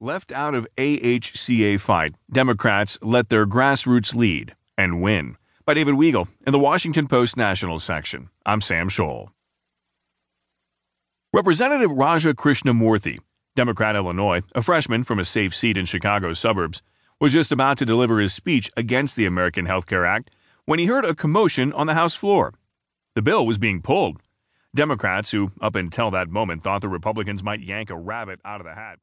Left out of AHCA fight, Democrats let their grassroots lead and win. By David Weigel in the Washington Post National section. I'm Sam Scholl. Representative Raja Krishnamoorthi, Democrat Illinois, a freshman from a safe seat in Chicago's suburbs, was just about to deliver his speech against the American Health Care Act when he heard a commotion on the House floor. The bill was being pulled. Democrats, who up until that moment thought the Republicans might yank a rabbit out of the hat,